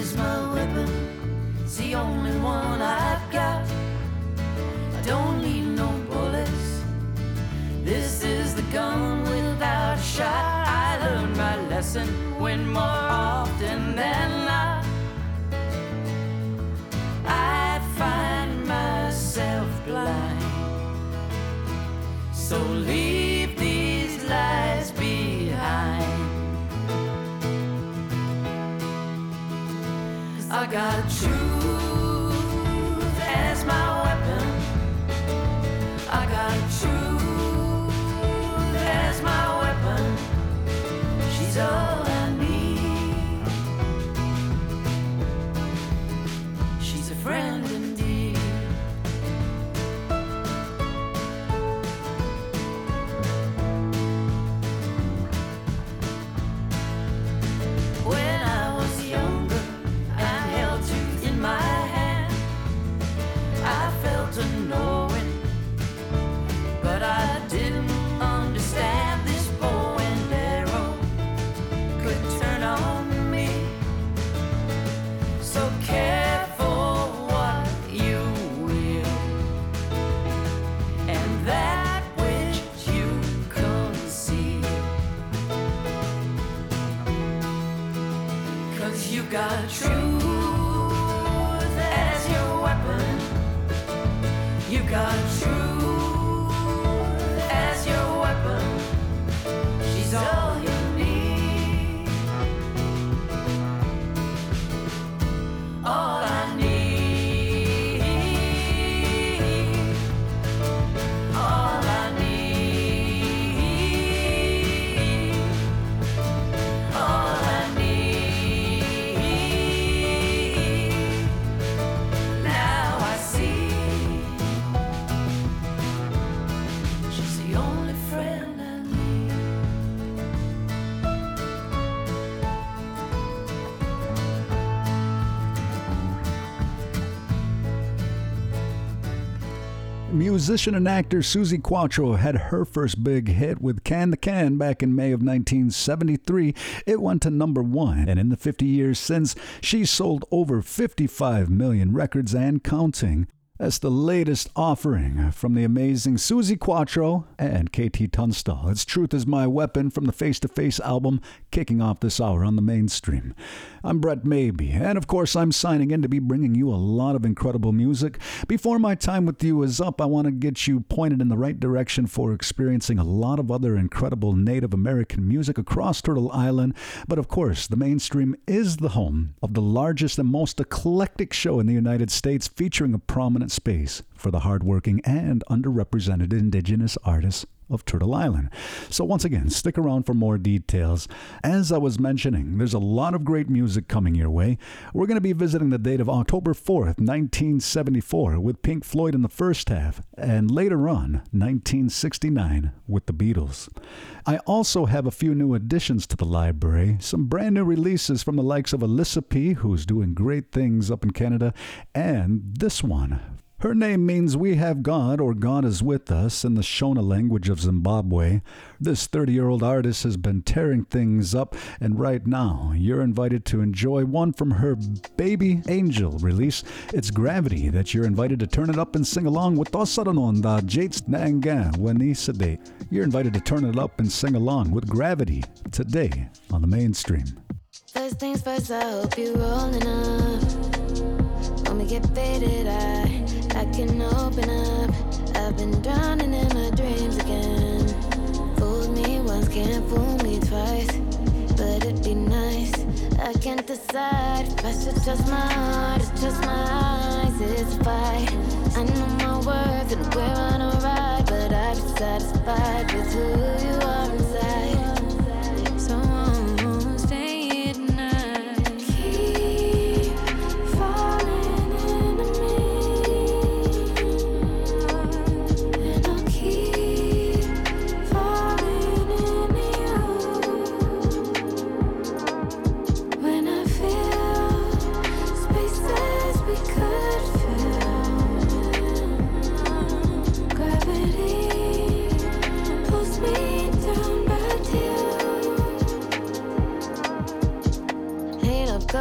is my weapon. It's the only one I've got. I don't need no bullets. This is the gun without a shot. I learned my lesson when more got truth Musician and actor Suzi Quatro had her first big hit with Can the Can back in May of 1973. It went to number one, and in the 50 years since, she's sold over 55 million records and counting. That's the latest offering from the amazing Suzi Quatro and KT Tunstall. It's Truth is My Weapon from the Face to Face album, kicking off this hour on the mainstream. I'm Brett Maybe, and of course, I'm signing in to be bringing you a lot of incredible music. Before my time with you is up, I want to get you pointed in the right direction for experiencing a lot of other incredible Native American music across Turtle Island. But of course, the mainstream is the home of the largest and most eclectic show in the United States, featuring a prominent space for the hardworking and underrepresented Indigenous artists of Turtle Island. So, once again, stick around for more details. As I was mentioning, there's a lot of great music coming your way. We're going to be visiting the date of October 4th, 1974, with Pink Floyd in the first half, and later on, 1969, with the Beatles. I also have a few new additions to the library, some brand new releases from the likes of Elisapie, who's doing great things up in Canada, and this one her name means we have God or God is with us in the Shona language of Zimbabwe. This 30 year old artist has been tearing things up, and right now you're invited to enjoy one from her Baby Angel release. It's Gravity that you're invited to turn it up and sing along with Tosaranonda Jates Nanga Wanisade. You're invited to turn it up and sing along with Gravity today on the mainstream. First things first, I hope you're rolling up. When we get faded, I I can open up. I've been drowning in my dreams again. Fooled me once, can't fool me twice. But it'd be nice. I can't decide if I should trust my heart or trust my eyes. It's a fight. I know my worth and we're on a ride, but I'd be satisfied with who you are inside.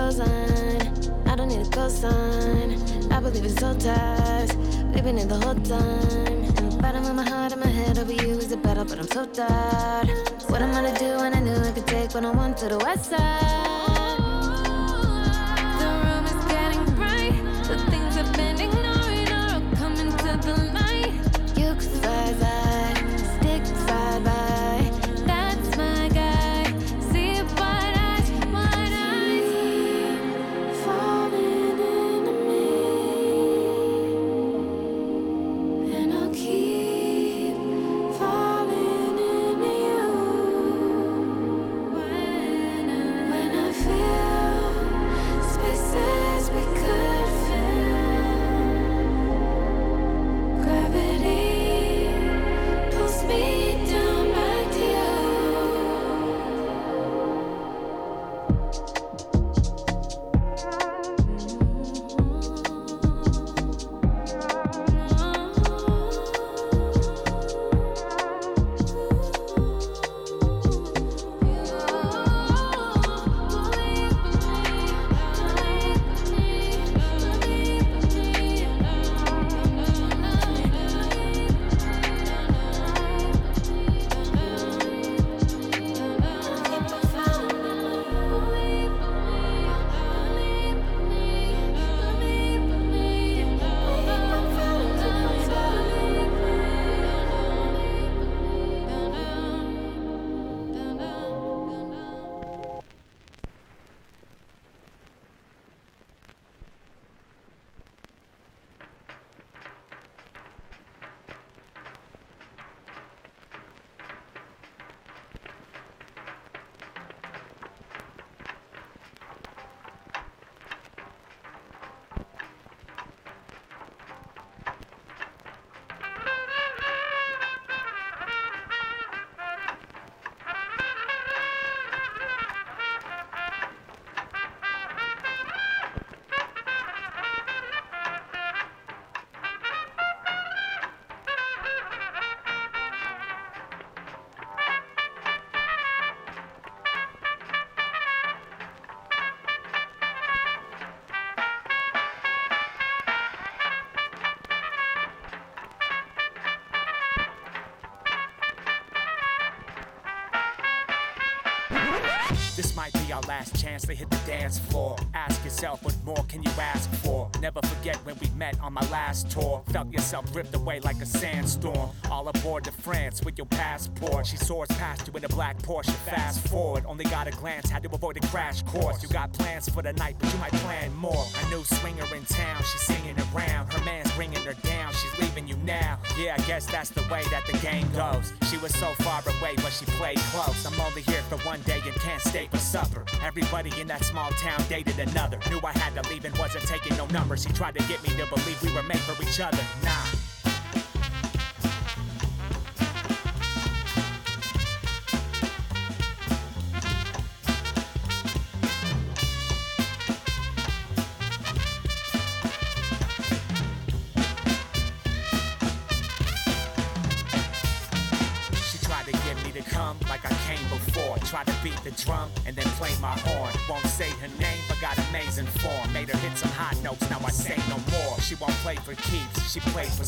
cosign. I don't need a cosign. I believe in soul ties. We've been in the whole time. In the bottom of my heart and my head over you is a battle, but I'm so tired. What I'm gonna do when I knew I could take what I want to the west side. Last chance to hit the dance floor. Ask yourself, what more can you ask for? Never forget when we met on my last tour. Felt yourself ripped away like a sandstorm. All aboard to France with your passport. She soars past you in a black Porsche. Fast forward, only got a glance, had to avoid a crash course. You got plans for the night, but you might plan more. A new swinger in town, she's singing around. Her man's bringing her down, she's leaving you now. Yeah, I guess that's the way that the game goes. She was so far away, but she played close. I'm only here for one day and can't stay for supper. Everybody in that small town dated another. Knew I had to leave and wasn't taking no numbers. He tried to get me to believe we were made for each other. Nah.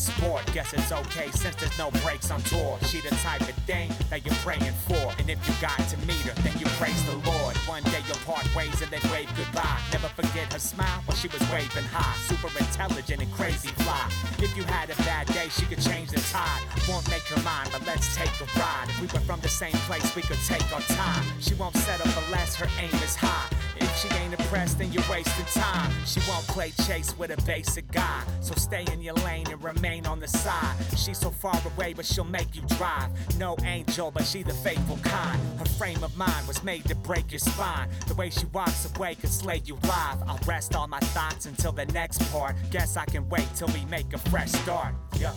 Sport. Guess it's okay since there's no breaks on tour. She the type of thing that you're praying for. And if you got to meet her, then you praise the Lord. One day you'll part ways and then wave goodbye. Never forget her smile while she was waving high. Super intelligent and crazy fly. If you had a bad day, she could change the tide. Won't make her mind, but let's take a ride. If we were from the same place, we could take our time. She won't settle for less, her aim is high. She ain't impressed, and you're wasting time. She won't play chase with a basic guy. So stay in your lane and remain on the side. She's so far away, but she'll make you drive. No angel, but she the faithful kind. Her frame of mind was made to break your spine. The way she walks away could slay you live. I'll rest all my thoughts until the next part. Guess I can wait till we make a fresh start. Yeah.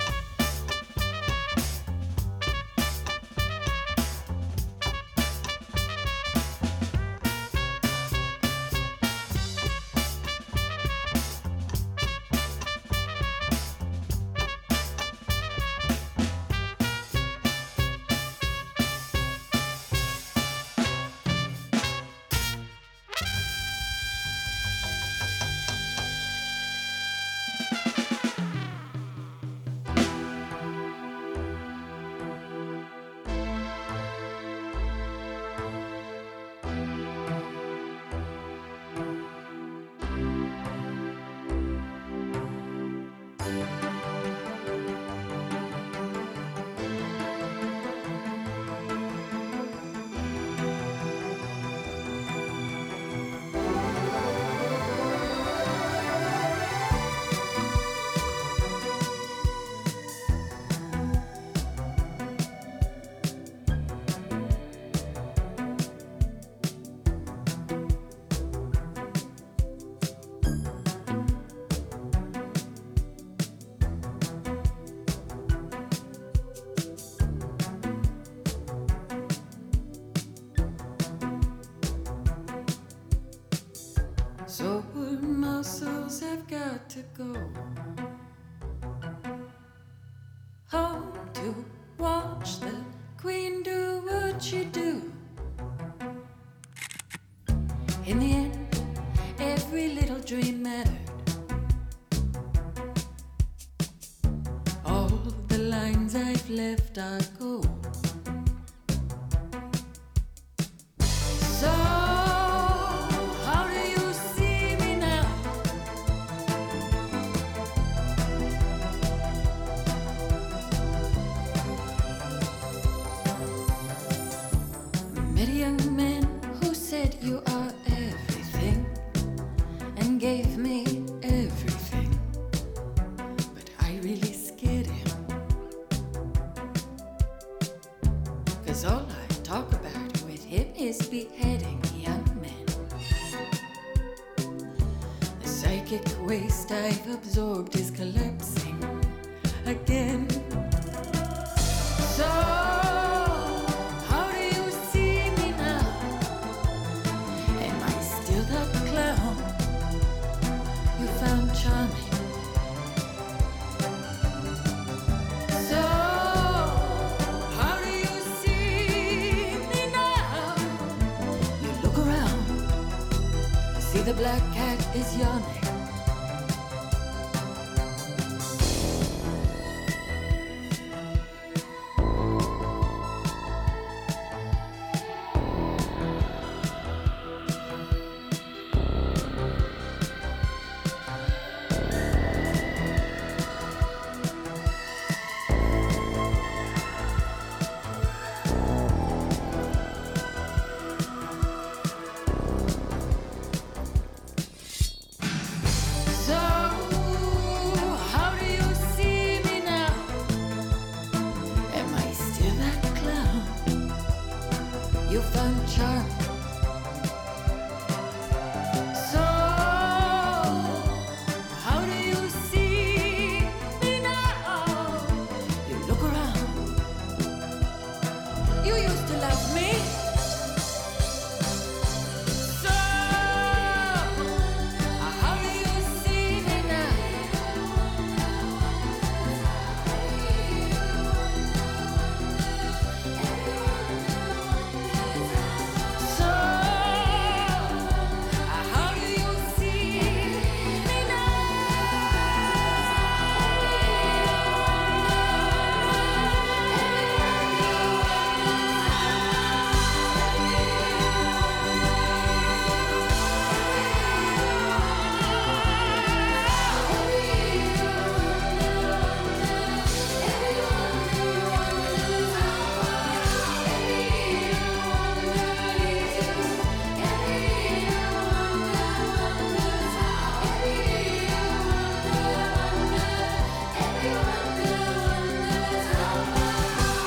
To go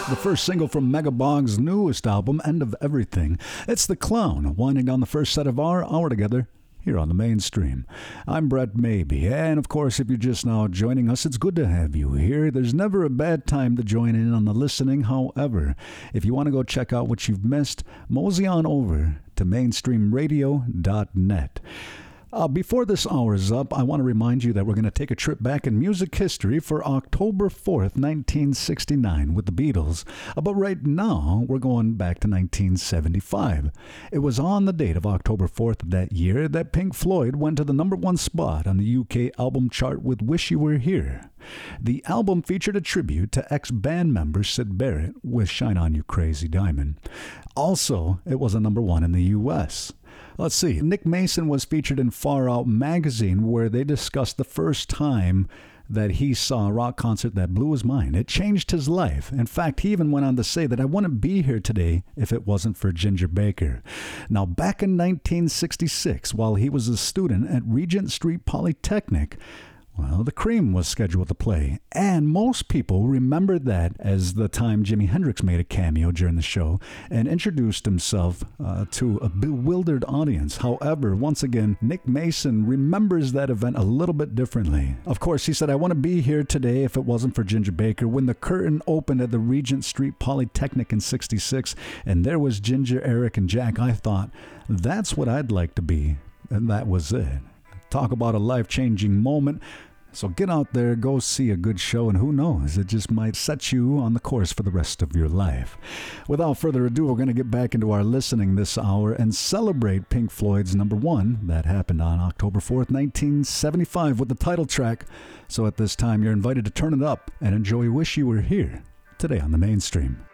The first single from Mega Bog's newest album, End of Everything. It's The Clown, winding down the first set of our hour together here on the mainstream. I'm Brett Maybe, and of course, if you're just now joining us, it's good to have you here. There's never a bad time to join in on the listening. However, if you want to go check out what you've missed, mosey on over to mainstreamradio.net. Uh, before this hour is up, I want to remind you that we're going to take a trip back in music history for October 4th, 1969, with the Beatles. Uh, but right now, we're going back to 1975. It was on the date of October 4th of that year that Pink Floyd went to the number one spot on the UK album chart with Wish You Were Here. The album featured a tribute to ex band member Syd Barrett with Shine On You Crazy Diamond. Also, it was a number one in the US. Let's see. Nick Mason was featured in Far Out magazine where they discussed the first time that he saw a rock concert that blew his mind. It changed his life. In fact, he even went on to say that I wouldn't be here today if it wasn't for Ginger Baker. Now, back in 1966, while he was a student at Regent Street Polytechnic, well, the Cream was scheduled to play, and most people remembered that as the time Jimi Hendrix made a cameo during the show and introduced himself uh, to a bewildered audience. However, once again, Nick Mason remembers that event a little bit differently. Of course, he said, I want to be here today if it wasn't for Ginger Baker. When the curtain opened at the Regent Street Polytechnic in 66, and there was Ginger, Eric, and Jack, I thought, that's what I'd like to be. And that was it. Talk about a life changing moment. So get out there, go see a good show, and who knows, it just might set you on the course for the rest of your life. Without further ado, we're going to get back into our listening this hour and celebrate Pink Floyd's number one that happened on October 4th, 1975, with the title track. So at this time, you're invited to turn it up and enjoy Wish You Were Here today on the mainstream.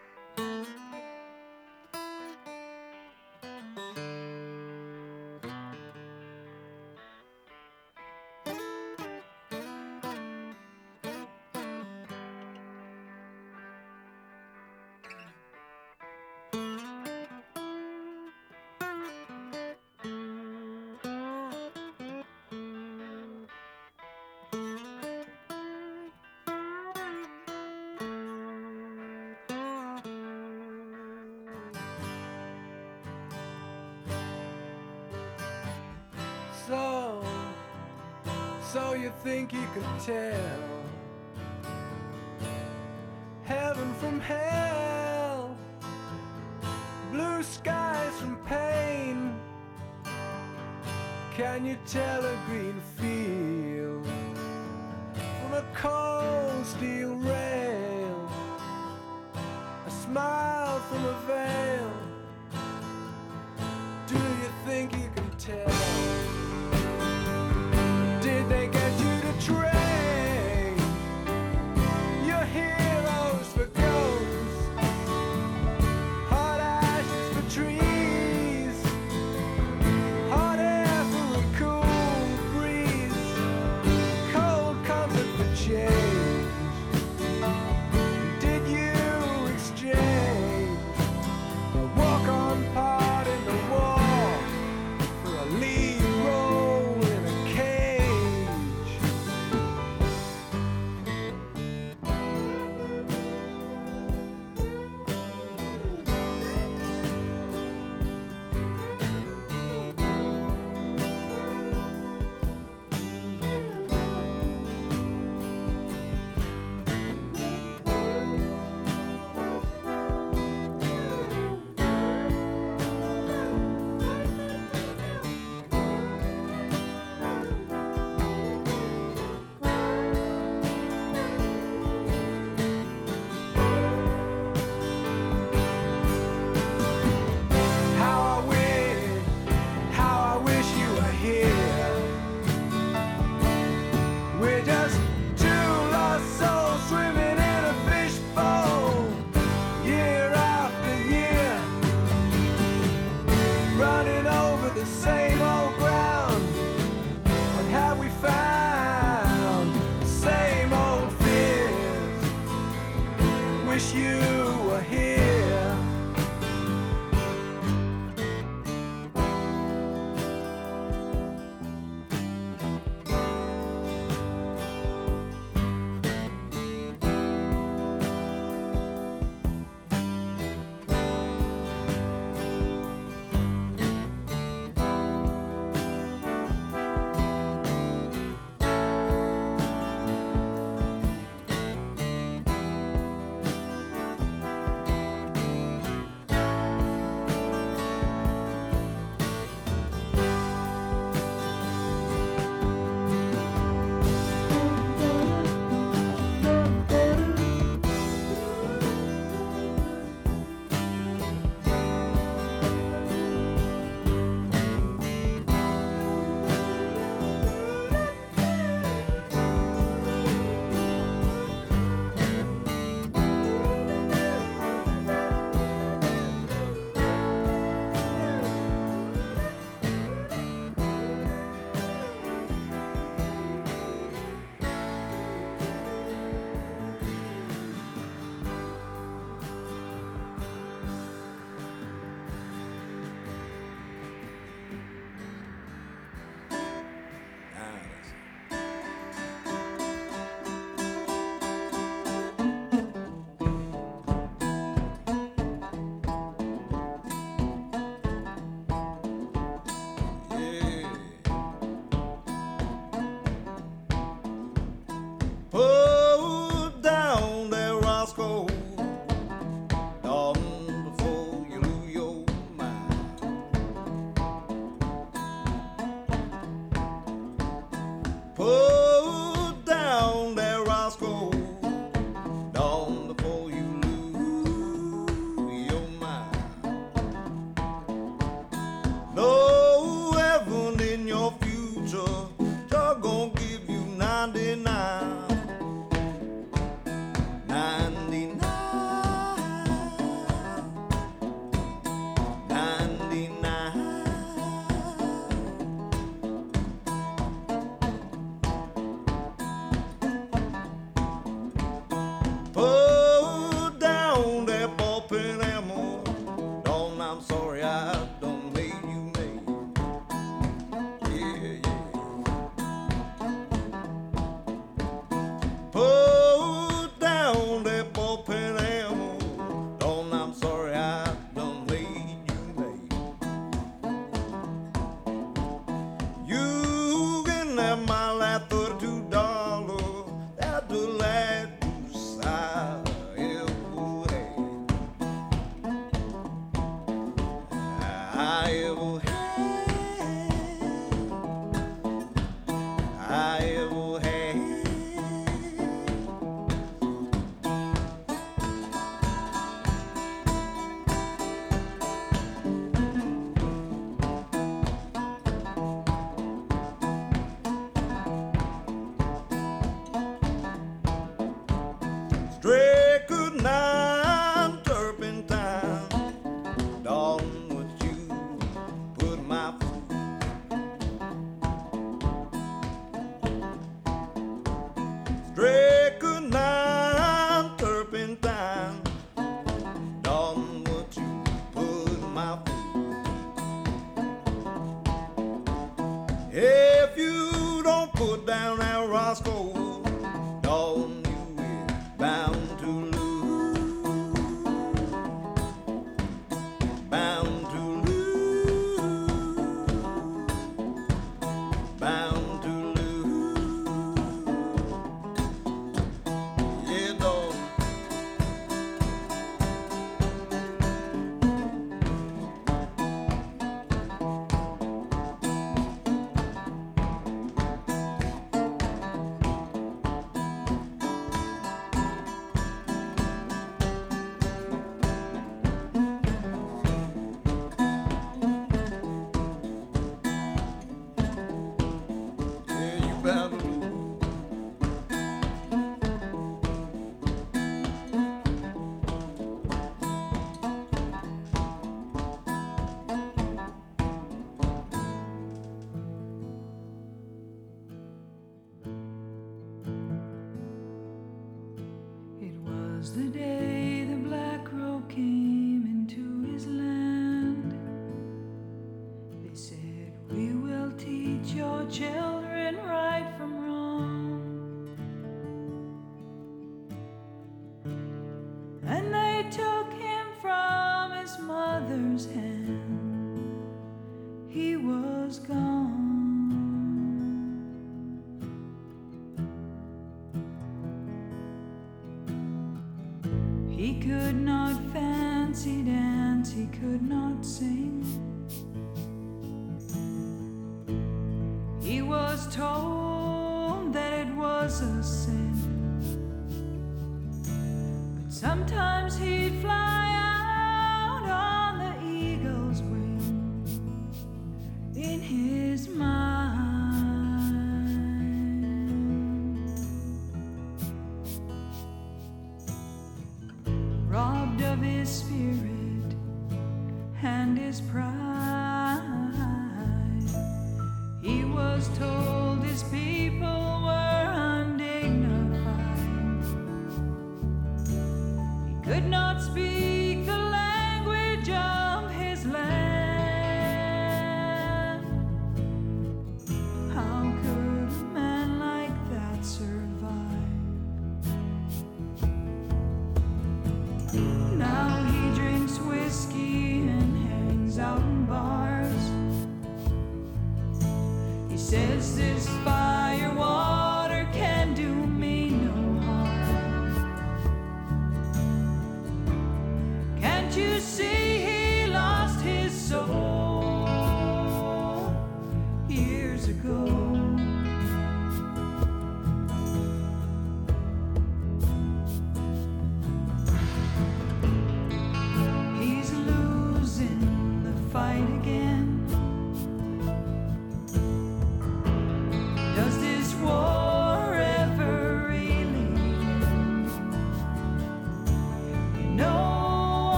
was.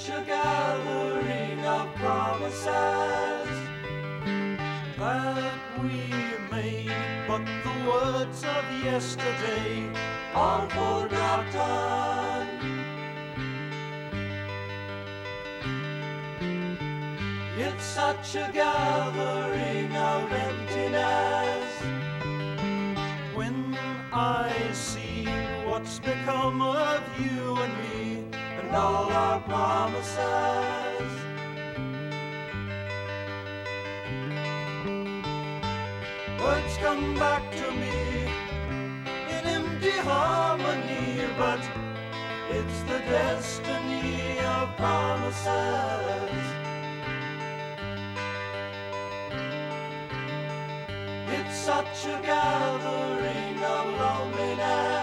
such a gathering of promises that we made, but the words of yesterday are forgotten. It's such a gathering. promises. Words come back to me in empty harmony, but it's the destiny of promises. It's such a gathering of loneliness.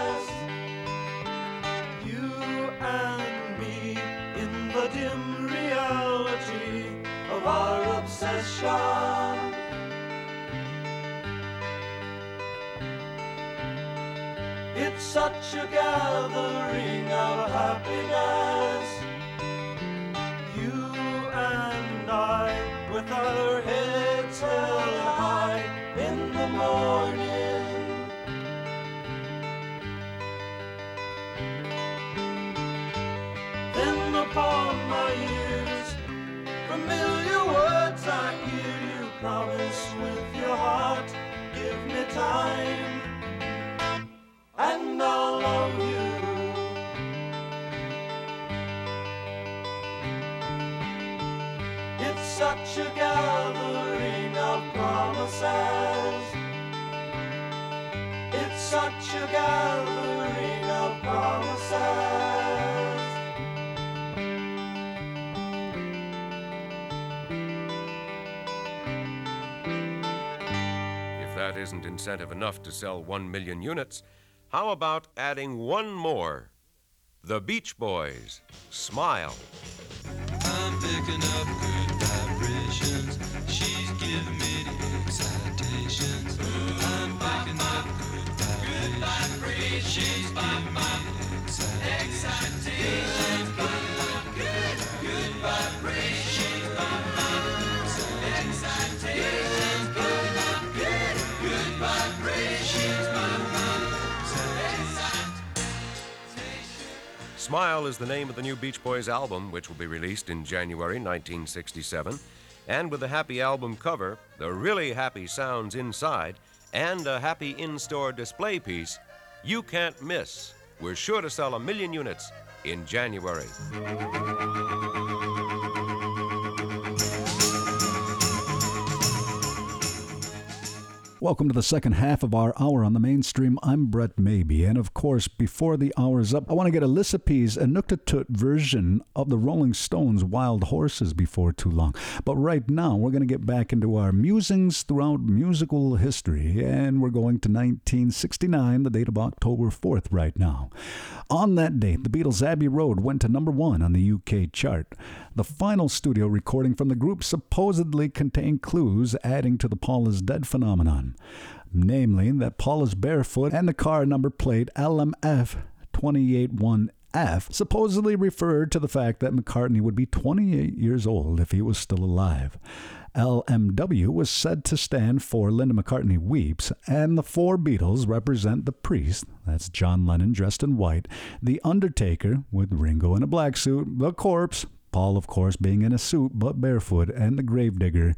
Our obsession. It's such a gathering of happiness. You and I, with our heads held high heart. Give me time and I'll love you. It's such a gathering of promises. It's such a gathering of promises. Isn't incentive enough to sell one million units, how about adding one more? The Beach Boys. Smile. Smile is the name of the new Beach Boys album, which will be released in January 1967. And with the happy album cover, the really happy sounds inside, and a happy in store display piece, you can't miss. We're sure to sell a million units in January. Welcome to the second half of our hour on the mainstream. I'm Brett Maybe, and of course, before the hour's up, I want to get Elisapie's Inuktitut version of the Rolling Stones' Wild Horses before too long. But right now, we're going to get back into our musings throughout musical history, and we're going to 1969, the date of October 4th, right now. On that date, the Beatles' Abbey Road went to number one on the UK chart. The final studio recording from the group supposedly contained clues adding to the Paul is Dead phenomenon, namely that Paul is barefoot and the car number plate LMF 281 F supposedly referred to the fact that McCartney would be 28 years old if he was still alive. LMW was said to stand for Linda McCartney Weeps, and the four Beatles represent the priest, that's John Lennon dressed in white, the Undertaker with Ringo in a black suit, the corpse, Paul, of course, being in a suit but barefoot, and the gravedigger,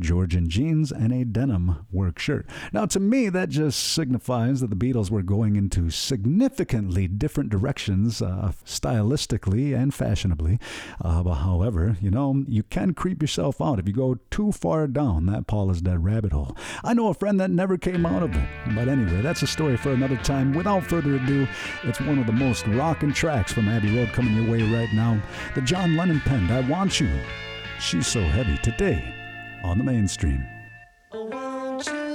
George in jeans and a denim work shirt. Now, to me, that just signifies that the Beatles were going into significantly different directions, uh, stylistically and fashionably. Uh, but however, you know, you can creep yourself out if you go too far down that Paul is Dead rabbit hole. I know a friend that never came out of it. But anyway, that's a story for another time. Without further ado, it's one of the most rocking tracks from Abbey Road coming your way right now. The John Lennon penned I Want You. She's so heavy today on the mainstream. I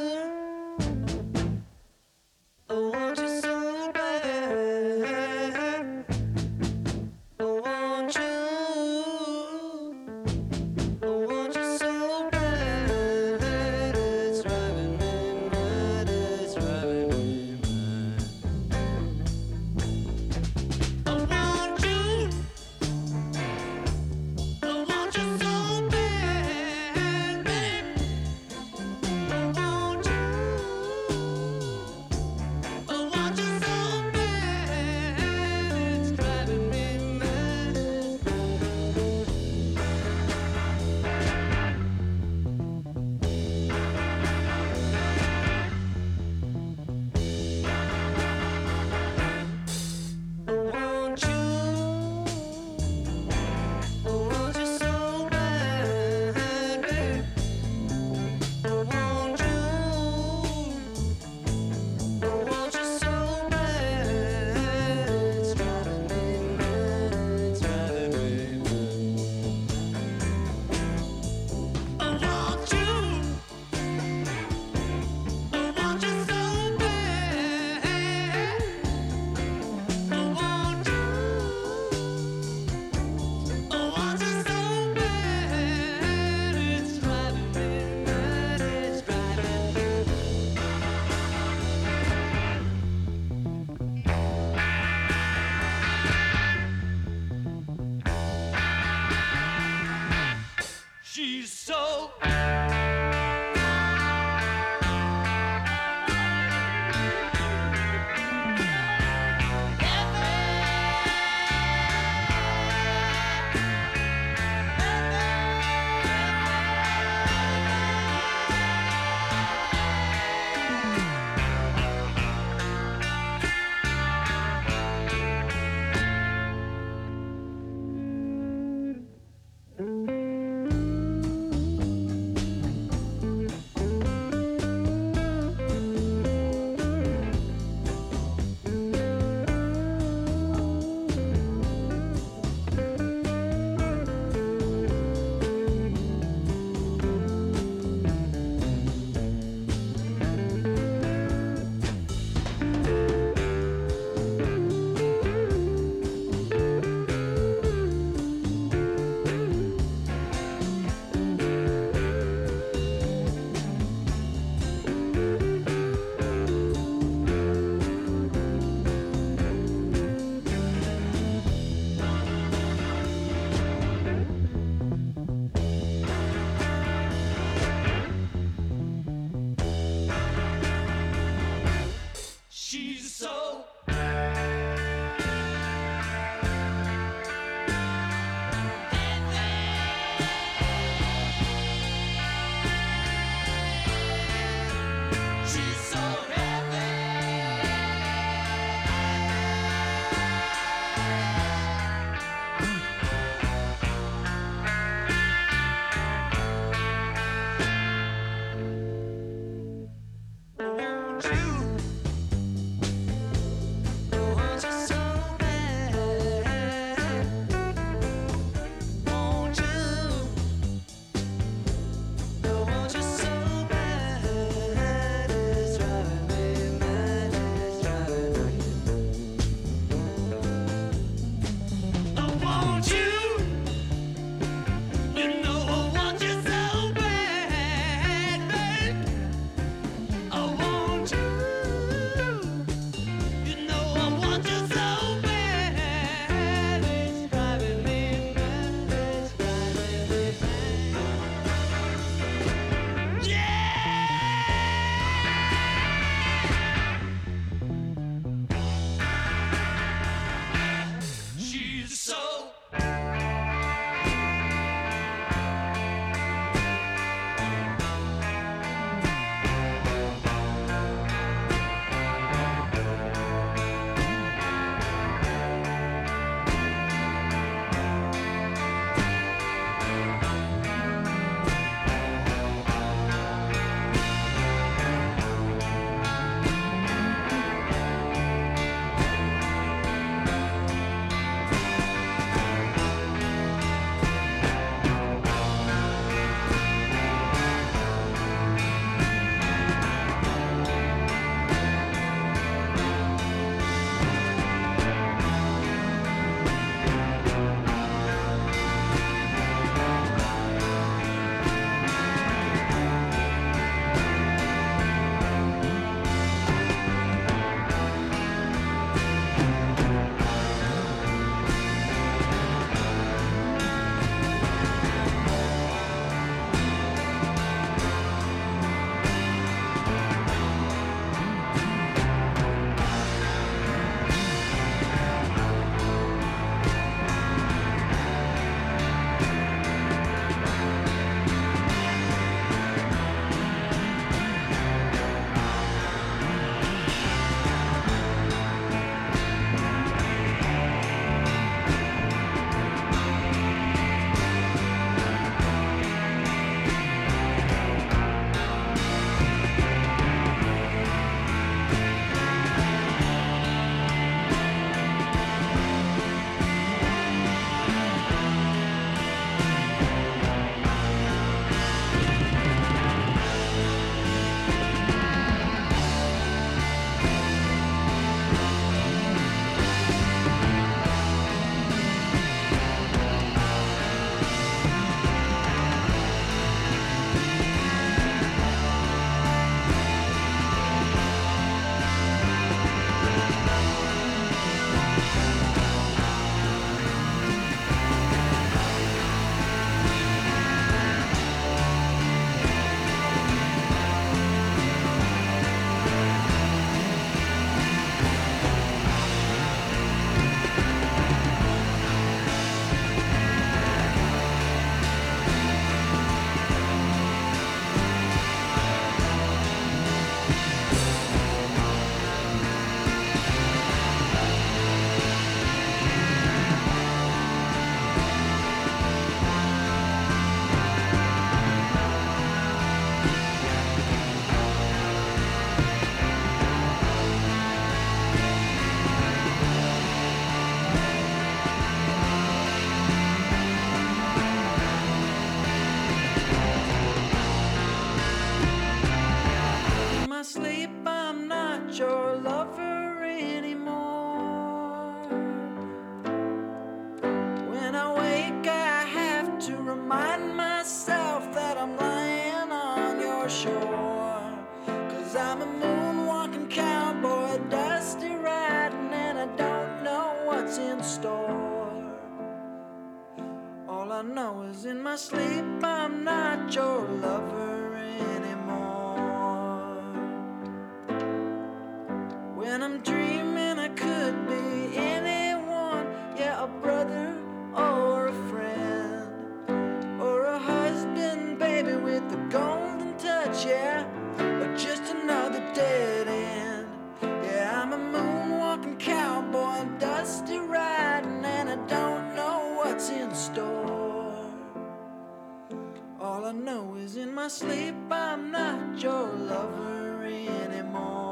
Is in my sleep, I'm not your lover anymore.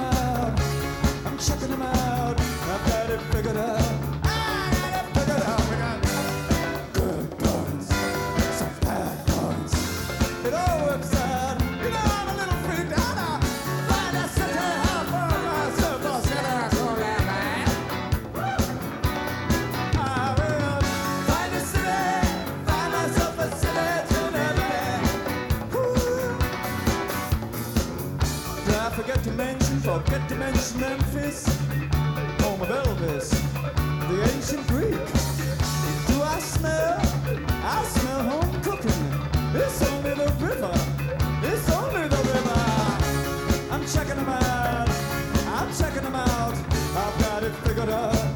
out. I'm checking them out. I've got it figured out. Forget to mention Memphis, home of Elvis, the ancient Greek. Do I smell? I smell home cooking. It's only the river. It's only the river. I'm checking them out. I'm checking them out. I've got it figured out.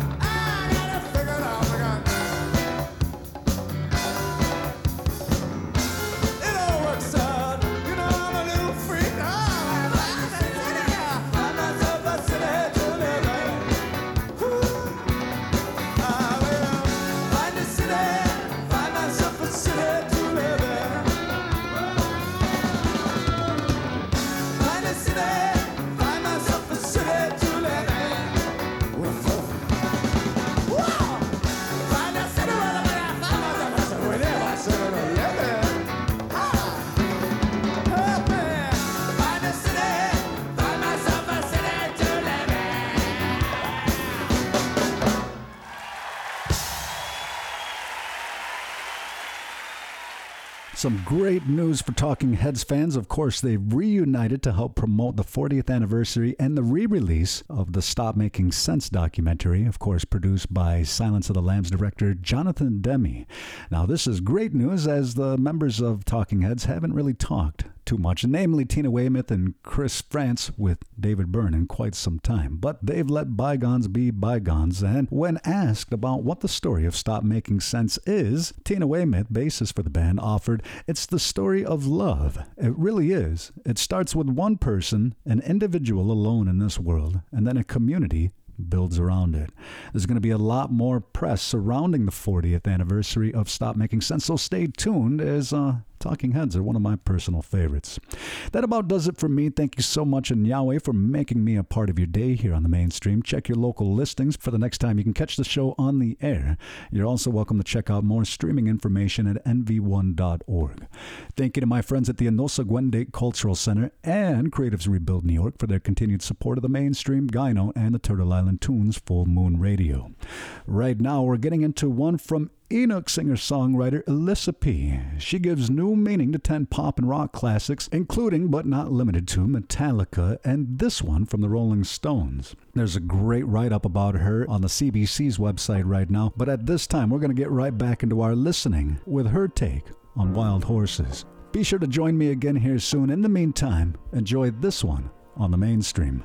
Some great news for Talking Heads fans. Of course, they've reunited to help promote the 40th anniversary and the re release of the Stop Making Sense documentary, of course, produced by Silence of the Lambs director Jonathan Demme. Now, this is great news as the members of Talking Heads haven't really talked too much, namely Tina Weymouth and Chris Frantz with David Byrne in quite some time. But they've let bygones be bygones, and when asked about what the story of Stop Making Sense is, Tina Weymouth, bassist for the band, offered, It's the story of love. It really is. It starts with one person, an individual alone in this world, and then a community builds around it. There's going to be a lot more press surrounding the 40th anniversary of Stop Making Sense, so stay tuned as uh, Talking Heads are one of my personal favorites. That about does it for me. Thank you so much, and Yahweh, for making me a part of your day here on the mainstream. Check your local listings for the next time you can catch the show on the air. You're also welcome to check out more streaming information at nv1.org. Thank you to my friends at the Enosa Gwendake Cultural Center and Creatives Rebuild New York for their continued support of the mainstream Gyno and the Turtle Island Tunes Full Moon Radio. Right now, we're getting into one from Inuk singer songwriter Elisapie She gives new meaning to 10 pop and rock classics, including but not limited to Metallica and this one from the Rolling Stones. There's a great write up about her on the CBC's website right now, but at this time, we're going to get right back into our listening with her take on wild horses. Be sure to join me again here soon. In the meantime, enjoy this one on the mainstream.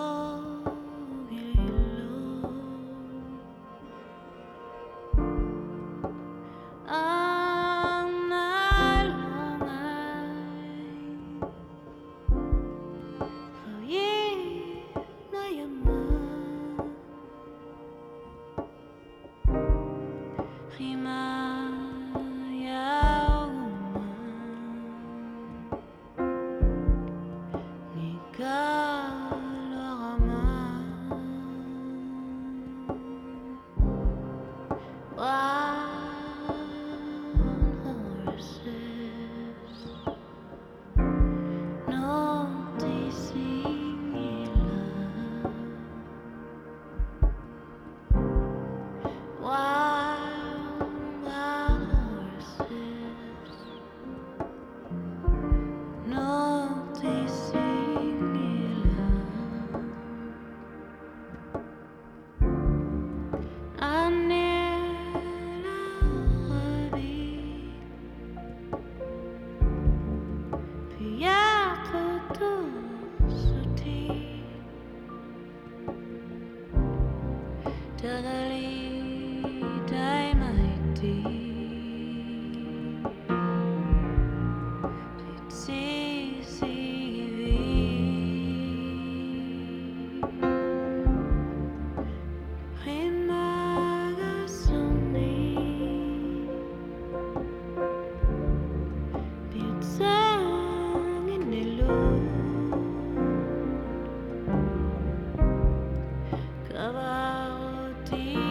che tu